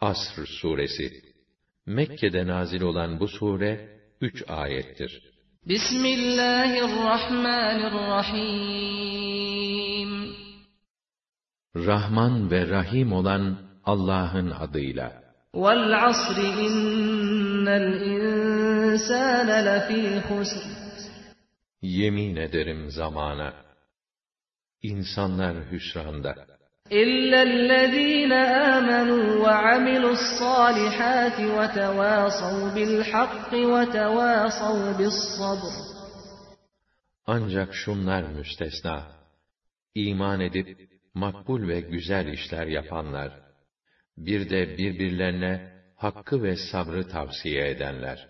Asr suresi Mekke'de nazil olan bu sure üç ayettir. Bismillahirrahmanirrahim. Rahman ve Rahim olan Allah'ın adıyla. Vel asri innel insâne lefî husr. Yemin ederim zamana. İnsanlar hüsranda. إلا الذين آمنوا وعملوا الصالحات وتواصوا بالحق وتواصوا بالصبر Ancak şunlar müstesna. İman edip makbul ve güzel işler yapanlar, bir de birbirlerine hakkı ve sabrı tavsiye edenler.